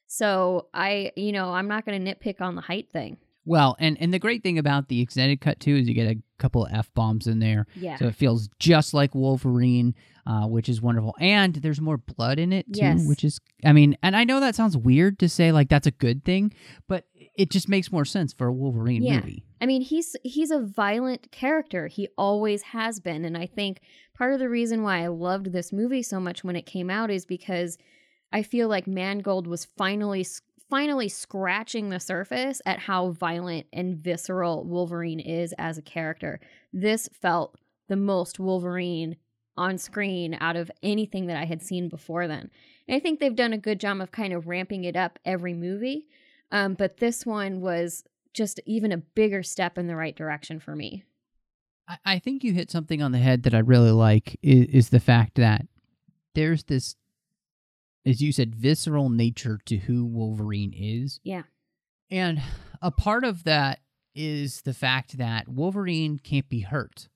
So I, you know, I'm not gonna nitpick on the height thing. Well, and and the great thing about the extended cut too is you get a couple of f bombs in there. Yeah. So it feels just like Wolverine, uh, which is wonderful. And there's more blood in it too, Yes. which is, I mean, and I know that sounds weird to say like that's a good thing, but it just makes more sense for a Wolverine Yeah. movie. I mean, he's he's a violent character. He always has been, and I think part of the reason why I loved this movie so much when it came out is because I feel like Mangold was finally finally scratching the surface at how violent and visceral Wolverine is as a character. This felt the most Wolverine on screen out of anything that I had seen before then. And I think they've done a good job of kind of ramping it up every movie. Um, but this one was just even a bigger step in the right direction for me. I, think you hit something on the head that I really like is, is the fact that there's this, as you said, visceral nature to who Wolverine is. Yeah. And a part of that is the fact that Wolverine can't be hurt.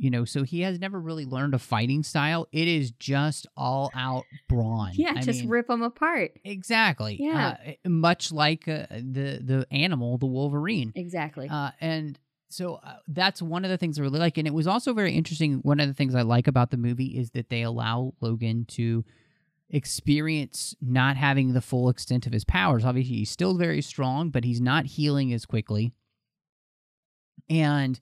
You know, so he has never really learned a fighting style. It is just all out brawn. Yeah, I just mean, rip them apart. exactly. Yeah. Uh, much like uh, the the animal, the Wolverine. Exactly. Uh, and so uh, that's one of the things I really like. And it was also very interesting. One of the things I like about the movie is that they allow Logan to experience not having the full extent of his powers. Obviously, he's still very strong, but he's not healing as quickly. And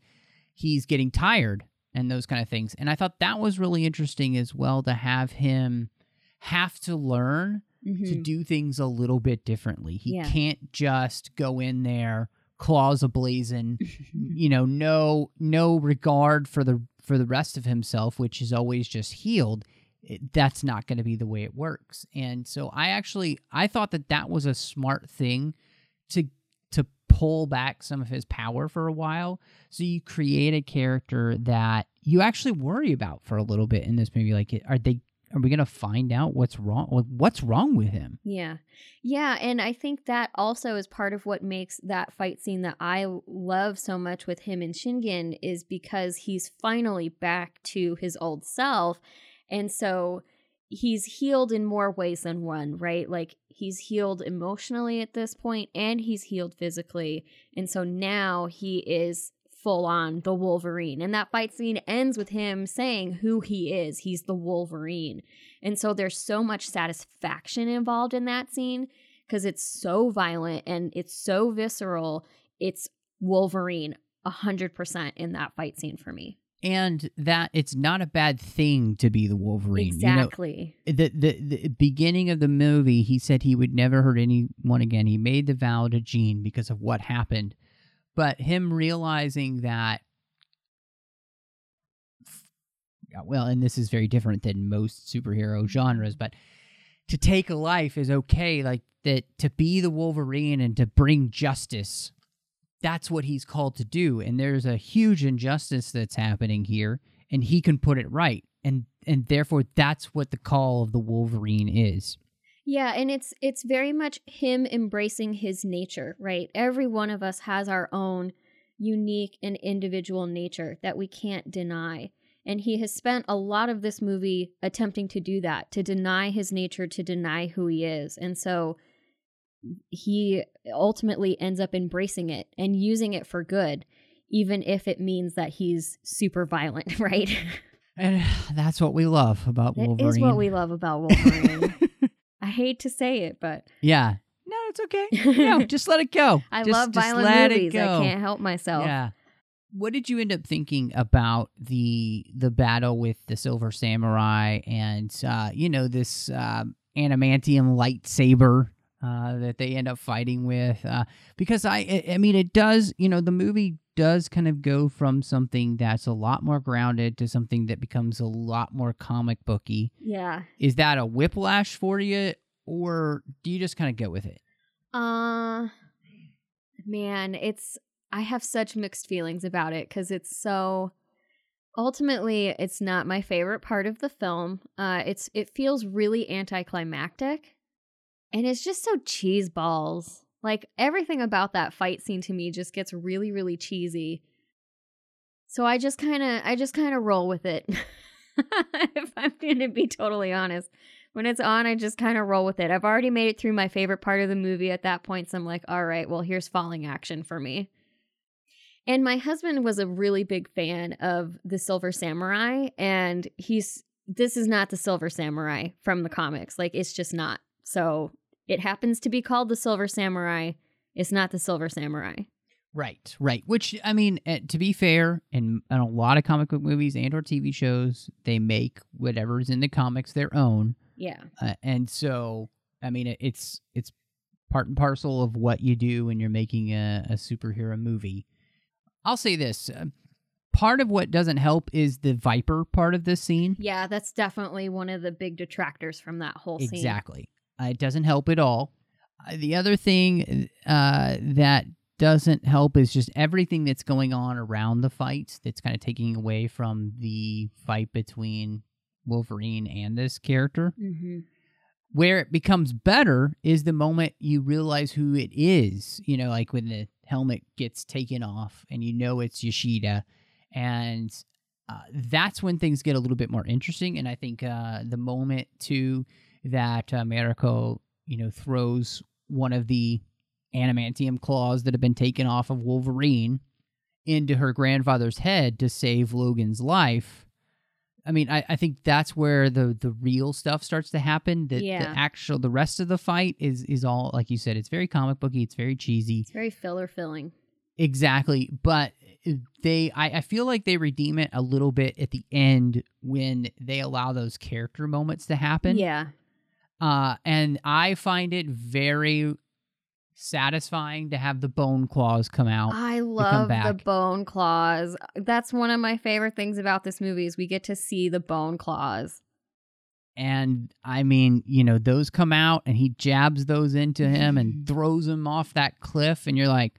he's getting tired and those kind of things. And I thought that was really interesting as well to have him have to learn to Mhm. do things a little bit differently. He Yeah. can't just go in there claws ablazing, you know, no no regard for the for the rest of himself, which is always just healed. It, that's not going to be the way it works. And so I actually I thought that that was a smart thing to to pull back some of his power for a while. So you create a character that you actually worry about for a little bit in this movie. Like, are they are we going to find out what's wrong? What's wrong with him? Yeah. Yeah. And I think that also is part of what makes that fight scene that I love so much with him and Shingen is because he's finally back to his old self. And so he's healed in more ways than one, right? Like he's healed emotionally at this point and he's healed physically. And so now he is full on the Wolverine. And that fight scene ends with him saying who he is. He's the Wolverine. And so there's so much satisfaction involved in that scene because it's so violent and it's so visceral. It's Wolverine 100% in that fight scene for me. And that it's not a bad thing to be the Wolverine. Exactly. You know, the, the the beginning of the movie, he said he would never hurt anyone again. He made the vow to Jean because of what happened. But him realizing that well, and this is very different than most superhero genres, but to take a life is okay. Like that to be the Wolverine and to bring justice, that's what he's called to do. And there's a huge injustice that's happening here, and he can put it right. And and therefore that's what the call of the Wolverine is. Yeah, and it's it's very much him embracing his nature, right? Every one of us has our own unique and individual nature that we can't deny. And he has spent a lot of this movie attempting to do that, to deny his nature, to deny who he is. And so he ultimately ends up embracing it and using it for good, even if it means that he's super violent, right? And that's what we love about That Wolverine. is what we love about Wolverine. I hate to say it, but yeah. No, it's okay. No, just let it go. I Just- love just violent let movies. I can't help myself. Yeah. What did you end up thinking about the the battle with the Silver Samurai and uh, you know this um, adamantium lightsaber uh, that they end up fighting with? Uh, because I, I I mean, it does. You know, the movie does kind of go from something that's a lot more grounded to something that becomes a lot more comic booky. Yeah. Is that a whiplash for you, or do you just kind of go with it? Uh man, it's I have such mixed feelings about it cuz it's so ultimately it's not my favorite part of the film. Uh it's it feels really anticlimactic and it's just so cheese balls. Like everything about that fight scene to me just gets really really cheesy. So I just kind of I just kind of roll with it. if I'm going to be totally honest. When it's on, I just kind of roll with it. I've already made it through my favorite part of the movie at that point, so I'm like, all right, well, here's falling action for me. And my husband was a really big fan of the Silver Samurai, and he's this is not the Silver Samurai from the comics. Like, it's just not. So it happens to be called the Silver Samurai. It's not the Silver Samurai. Right, right. Which I mean, uh, to be fair, in, in a lot of comic book movies and or TV shows, they make whatever's in the comics their own, Yeah. uh, and so I mean, it, it's it's part and parcel of what you do when you're making a, a superhero movie. I'll say this: uh, part of what doesn't help is the Viper part of this scene. Yeah, that's definitely one of the big detractors from that whole scene. Exactly. Uh, it doesn't help at all. Uh, the other thing uh, that doesn't help is just everything that's going on around the fight that's kind of taking away from the fight between Wolverine and this character. hmm Where it becomes better is the moment you realize who it is. You know, like when the helmet gets taken off and you know it's Yoshida. And uh, that's when things get a little bit more interesting. And I think uh, the moment, too, that uh, Mariko, you know, throws one of the adamantium claws that have been taken off of Wolverine into her grandfather's head to save Logan's life. I mean, I, I think that's where the the real stuff starts to happen. The, Yeah. the actual the rest of the fight is is all like you said. It's very comic booky. It's very cheesy. It's very filler filling. Exactly. But they I, I feel like they redeem it a little bit at the end when they allow those character moments to happen. Yeah. Uh and I find it very satisfying to have the bone claws come out. I love the bone claws. That's one of my favorite things about this movie is we get to see the bone claws. and I mean, you know, those come out and he jabs those into him and throws him off that cliff and you're like,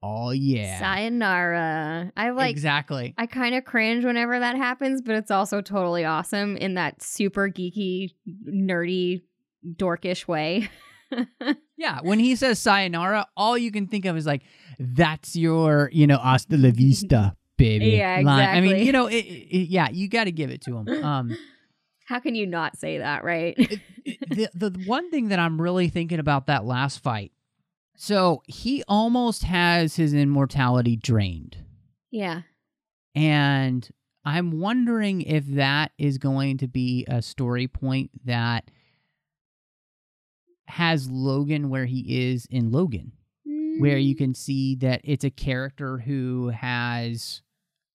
"Oh yeah." Sayonara. I like exactly. I kind of cringe whenever that happens, but it's also totally awesome in that super geeky, nerdy, dorkish way. Yeah, when he says sayonara, all you can think of is like, that's your, you know, hasta la vista, baby. Yeah, line. I mean, you know, it, it, yeah, you got to give it to him. Um, How can you not say that, right? the the one thing that I'm really thinking about that last fight, so he almost has his immortality drained, yeah. and I'm wondering if that is going to be a story point that has Logan where he is in Logan. where you Mm. can see that it's a character who has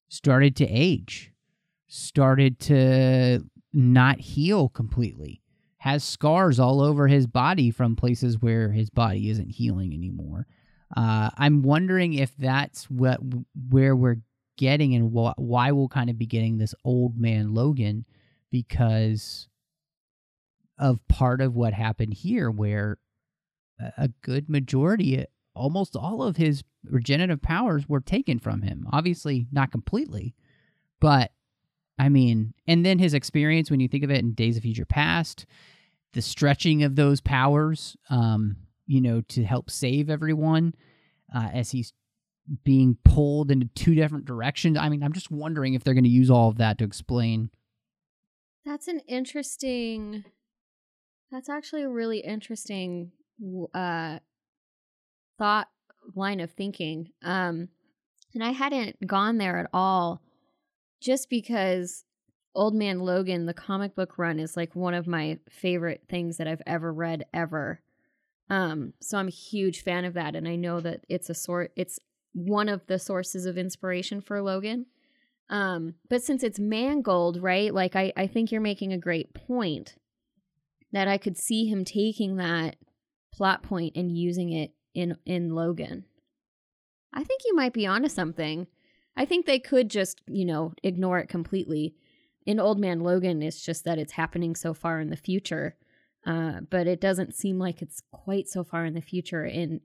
started to age, started to not heal completely, has scars all over his body from places where his body isn't healing anymore. Uh, I'm wondering if that's what where we're getting and wh- why we'll kind of be getting this old man Logan because of part of what happened here, where a good majority, almost all of his regenerative powers were taken from him. Obviously, not completely, but I mean, and then his experience when you think of it in Days of Future Past, the stretching of those powers, um, you know, to help save everyone uh, as he's being pulled into two different directions. I mean, I'm just wondering if they're going to use all of that to explain. That's an interesting. That's actually a really interesting uh, thought line of thinking. Um, and I hadn't gone there at all, just because Old Man Logan, the comic book run, is like one of my favorite things that I've ever read ever. Um, so I'm a huge fan of that, and I know that it's a sort. It's one of the sources of inspiration for Logan. Um, but since it's Mangold, right? Like I, I think you're making a great point that I could see him taking that plot point and using it in in Logan. I think you might be onto something. I think they could just, you know, ignore it completely. In Old Man Logan, it's just that it's happening so far in the future. Uh, but it doesn't seem like it's quite so far in the future in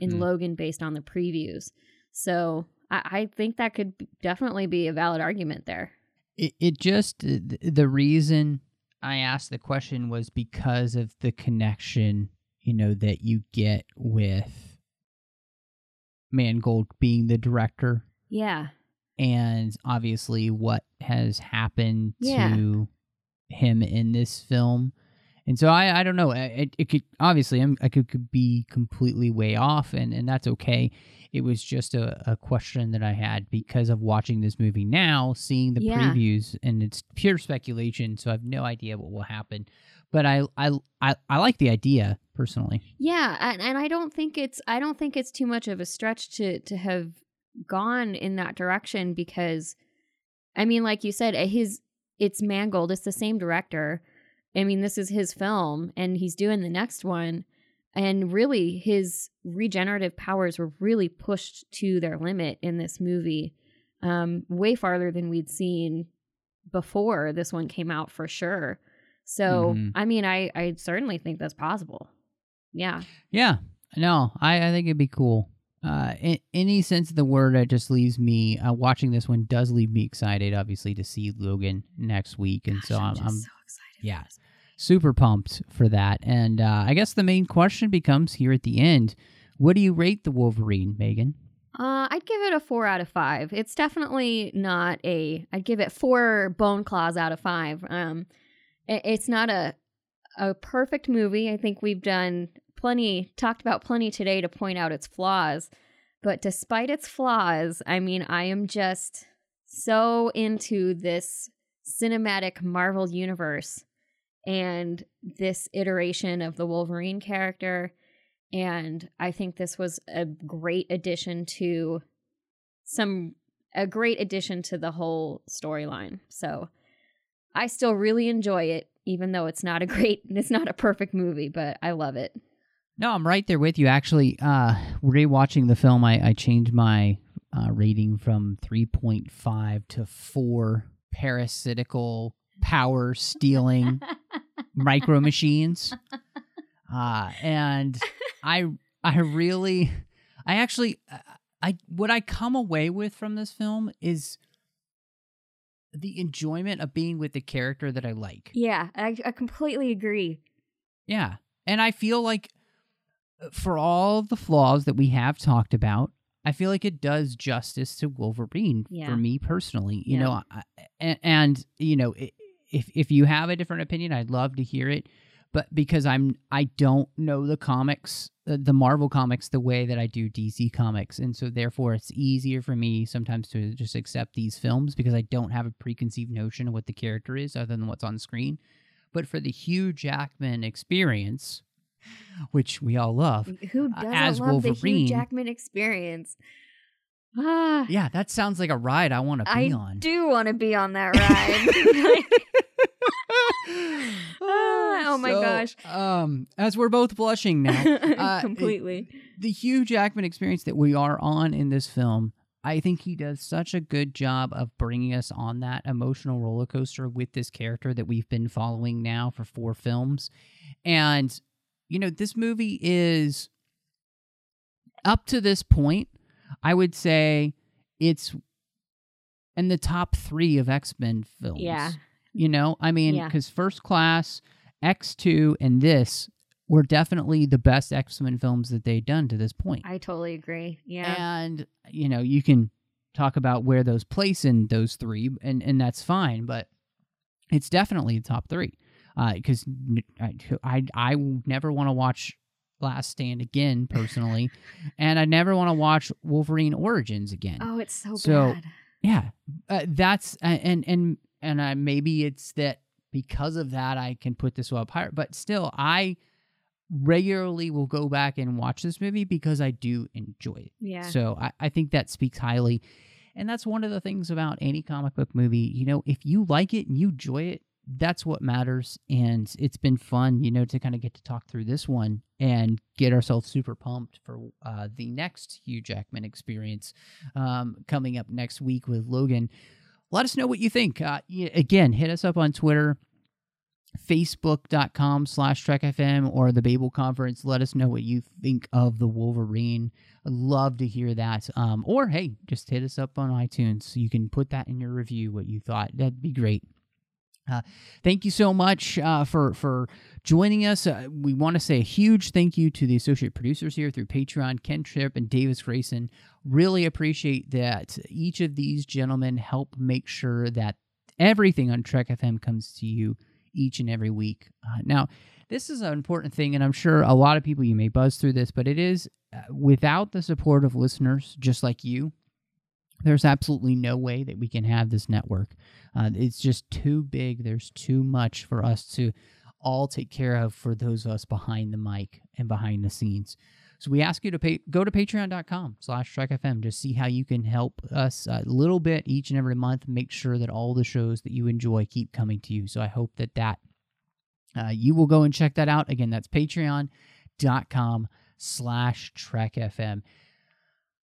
in Logan based on the previews. So I, I think that could definitely be a valid argument there. it, it just the reason I asked the question was because of the connection, you know, that you get with Mangold being the director Yeah. and obviously what has happened Yeah. to him in this film. And so I, I don't know. It, it could obviously I'm, I could, could be completely way off, and, and that's okay. It was just a, a question that I had because of watching this movie now, seeing the Yeah. previews, and it's pure speculation. So I have no idea what will happen. but I I I, I like the idea personally. Yeah, and, and I don't think it's I don't think it's too much of a stretch to to have gone in that direction because I mean, like you said, uh, his it's Mangold, it's the same director. I mean, this is his film, and he's doing the next one. And really, his regenerative powers were really pushed to their limit in this movie, um, way farther than we'd seen before this one came out for sure. So, Mhm. I mean, I I certainly think that's possible. Yeah. Yeah, no, I, I think it'd be cool. Uh, in any sense of the word, it just leaves me uh, watching this one does leave me excited, obviously, to see Logan next week, and so Gosh, I'm, just I'm so yeah. super pumped for that. And uh, I guess the main question becomes here at the end: What do you rate the Wolverine, Megan? Uh, I'd give it a four out of five. It's definitely not a. I'd give it four bone claws out of five. Um, i- it's not a a perfect movie. I think we've done plenty, talked about plenty today to point out its flaws. But despite its flaws, I mean, I am just so into this cinematic Marvel universe and this iteration of the Wolverine character. And I think this was a great addition to some, a great addition to the whole storyline. So I still really enjoy it, even though it's not a great, it's not a perfect movie, but I love it. No, I'm right there with you. Actually, uh, rewatching the film, I, I changed my uh, rating from 3.5 to 4 parasitical power stealing micro machines. Uh, and I I really I actually I what I come away with from this film is the enjoyment of being with the character that I like. Yeah, I, I completely agree. Yeah. And I feel like uh, for all the flaws that we have talked about, I feel like it does justice to Wolverine Yeah. for me personally. You Yeah. know, I, and, and you know, i- if if you have a different opinion, I'd love to hear it. But because I'm I don't know the comics, uh, the Marvel comics, the way that I do DC comics, and so therefore it's easier for me sometimes to just accept these films because I don't have a preconceived notion of what the character is other than what's on screen. But for the Hugh Jackman experience, which we all love, Who Uh, doesn't as love the Hugh Jackman experience? Ah, yeah, that sounds like a ride I want to be I on. I do want to be on that ride. Ah, oh my So, gosh. Um, as we're both blushing now, uh, it- Completely. the Hugh Jackman experience that we are on in this film, I think he does such a good job of bringing us on that emotional roller coaster with this character that we've been following now for four films. And, you know, this movie is up to this point, I would say it's in the top three of X Men films. Yeah. You know, I mean, Yeah. because First Class, X2, and this were definitely the best X Men films that they'd done to this point. I totally agree. Yeah. And, you know, you can talk about where those place in those three, and, and that's fine, but it's definitely the top three. Uh, because I, I, I never want to watch Last Stand again, personally, and I never want to watch Wolverine Origins again oh, it's so, So, bad. yeah uh, that's uh, and and and I, maybe it's that because of that i can put this up higher but still i regularly will go back and watch this movie because i do enjoy it Yeah. so I, I think that speaks highly and that's one of the things about any comic book movie you know if you like it and you enjoy it that's what matters and it's been fun you know to kind of get to talk through this one and get ourselves super pumped for uh, the next hugh jackman experience um, coming up next week with logan. Let us know what you think. Uh, again hit us up on twitter facebook.com slash trekfm or the babel conference. Let us know what you think of the wolverine. I'd love to hear that. Um, or hey just hit us up on itunes. So you can put that in your review what you thought. That'd be great uh, thank you so much uh, for for joining us. Uh, we want to say a huge thank you to the associate producers here through Patreon, Ken Tripp and Davis Grayson. Really appreciate that each of these gentlemen help make sure that everything on Trek FM comes to you each and every week. Uh, now, this is an important thing, and I'm sure a lot of people you may buzz through this, but it is uh, without the support of listeners just like you. There's absolutely no way that we can have this network. Uh, it's just too big. There's too much for us to all take care of for those of us behind the mic and behind the scenes. So we ask you to pay, go to patreon.com slash trekfm to see how you can help us a little bit each and every month. Make sure that all the shows that you enjoy keep coming to you. So I hope that that uh, you will go and check that out. Again, that's patreon.com slash trekfm.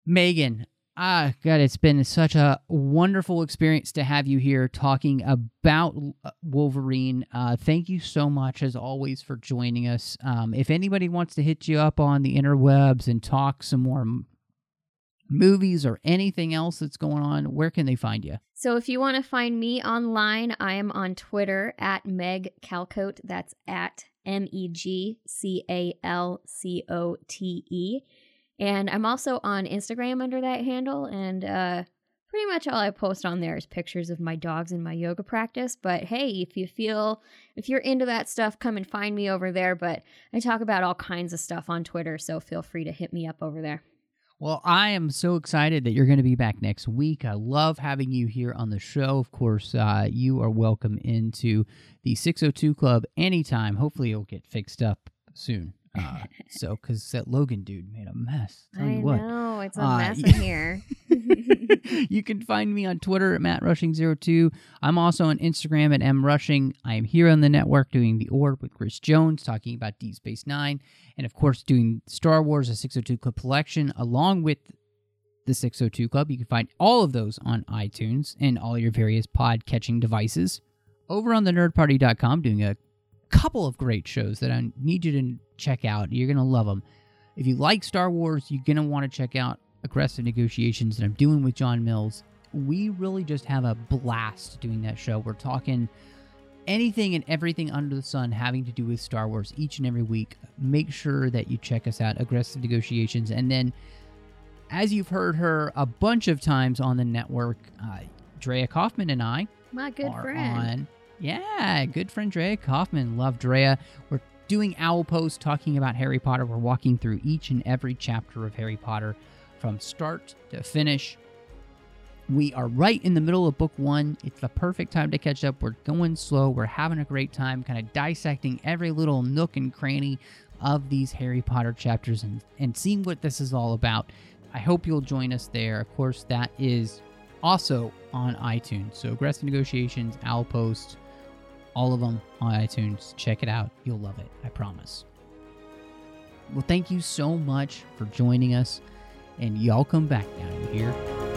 Megan, Ah, God, it's been such a wonderful experience to have you here talking about uh, Wolverine. Uh, thank you so much, as always, for joining us. Um, if anybody wants to hit you up on the interwebs and talk some more m- movies or anything else that's going on, where can they find you? So if you want to find me online, I am on Twitter at Meg Calcote. That's at M E G C A L C O T E. And I'm also on Instagram under that handle. And uh, pretty much all I post on there is pictures of my dogs and my yoga practice. But hey, if you feel, if you're into that stuff, come and find me over there. But I talk about all kinds of stuff on Twitter. So feel free to hit me up over there. Well, I am so excited that you're going to be back next week. I love having you here on the show. Of course, uh, you are welcome into the 602 Club anytime. Hopefully, it'll get fixed up soon. Uh, so, because that Logan dude made a mess. Tell I you what. know it's a Uh, mess in here. you can find me on Twitter at MattRushing02. I'm also on Instagram at M Rushing. I am here on the network doing The Orb with Chris Jones, talking about Deep Space Nine, and of course, doing Star Wars, a 602 Club collection, along with the 602 Club. You can find all of those on iTunes and all your various pod catching devices. Over on the nerdparty.com, doing a couple of great shows that I need you to check out. You're going to love them. If you like Star Wars, you're going to want to check out Aggressive Negotiations that I'm doing with John Mills. We really just have a blast doing that show. We're talking anything and everything under the sun having to do with Star Wars each and every week. Make sure that you check us out, Aggressive Negotiations. And then, as you've heard her a bunch of times on the network, uh, Drea Kaufman and I My good are friend. on. Yeah, good friend Drea Kaufman. Love Drea. We're doing Owl Post talking about Harry Potter. We're walking through each and every chapter of Harry Potter from start to finish. We are right in the middle of book one. It's the perfect time to catch up. We're going slow. We're having a great time, kind of dissecting every little nook and cranny of these Harry Potter chapters and, and seeing what this is all about. I hope you'll join us there. Of course, that is also on iTunes. So Aggressive Negotiations, Owl Post, all of them on iTunes. Check it out. You'll love it. I promise. Well, thank you so much for joining us. And y'all come back you hear?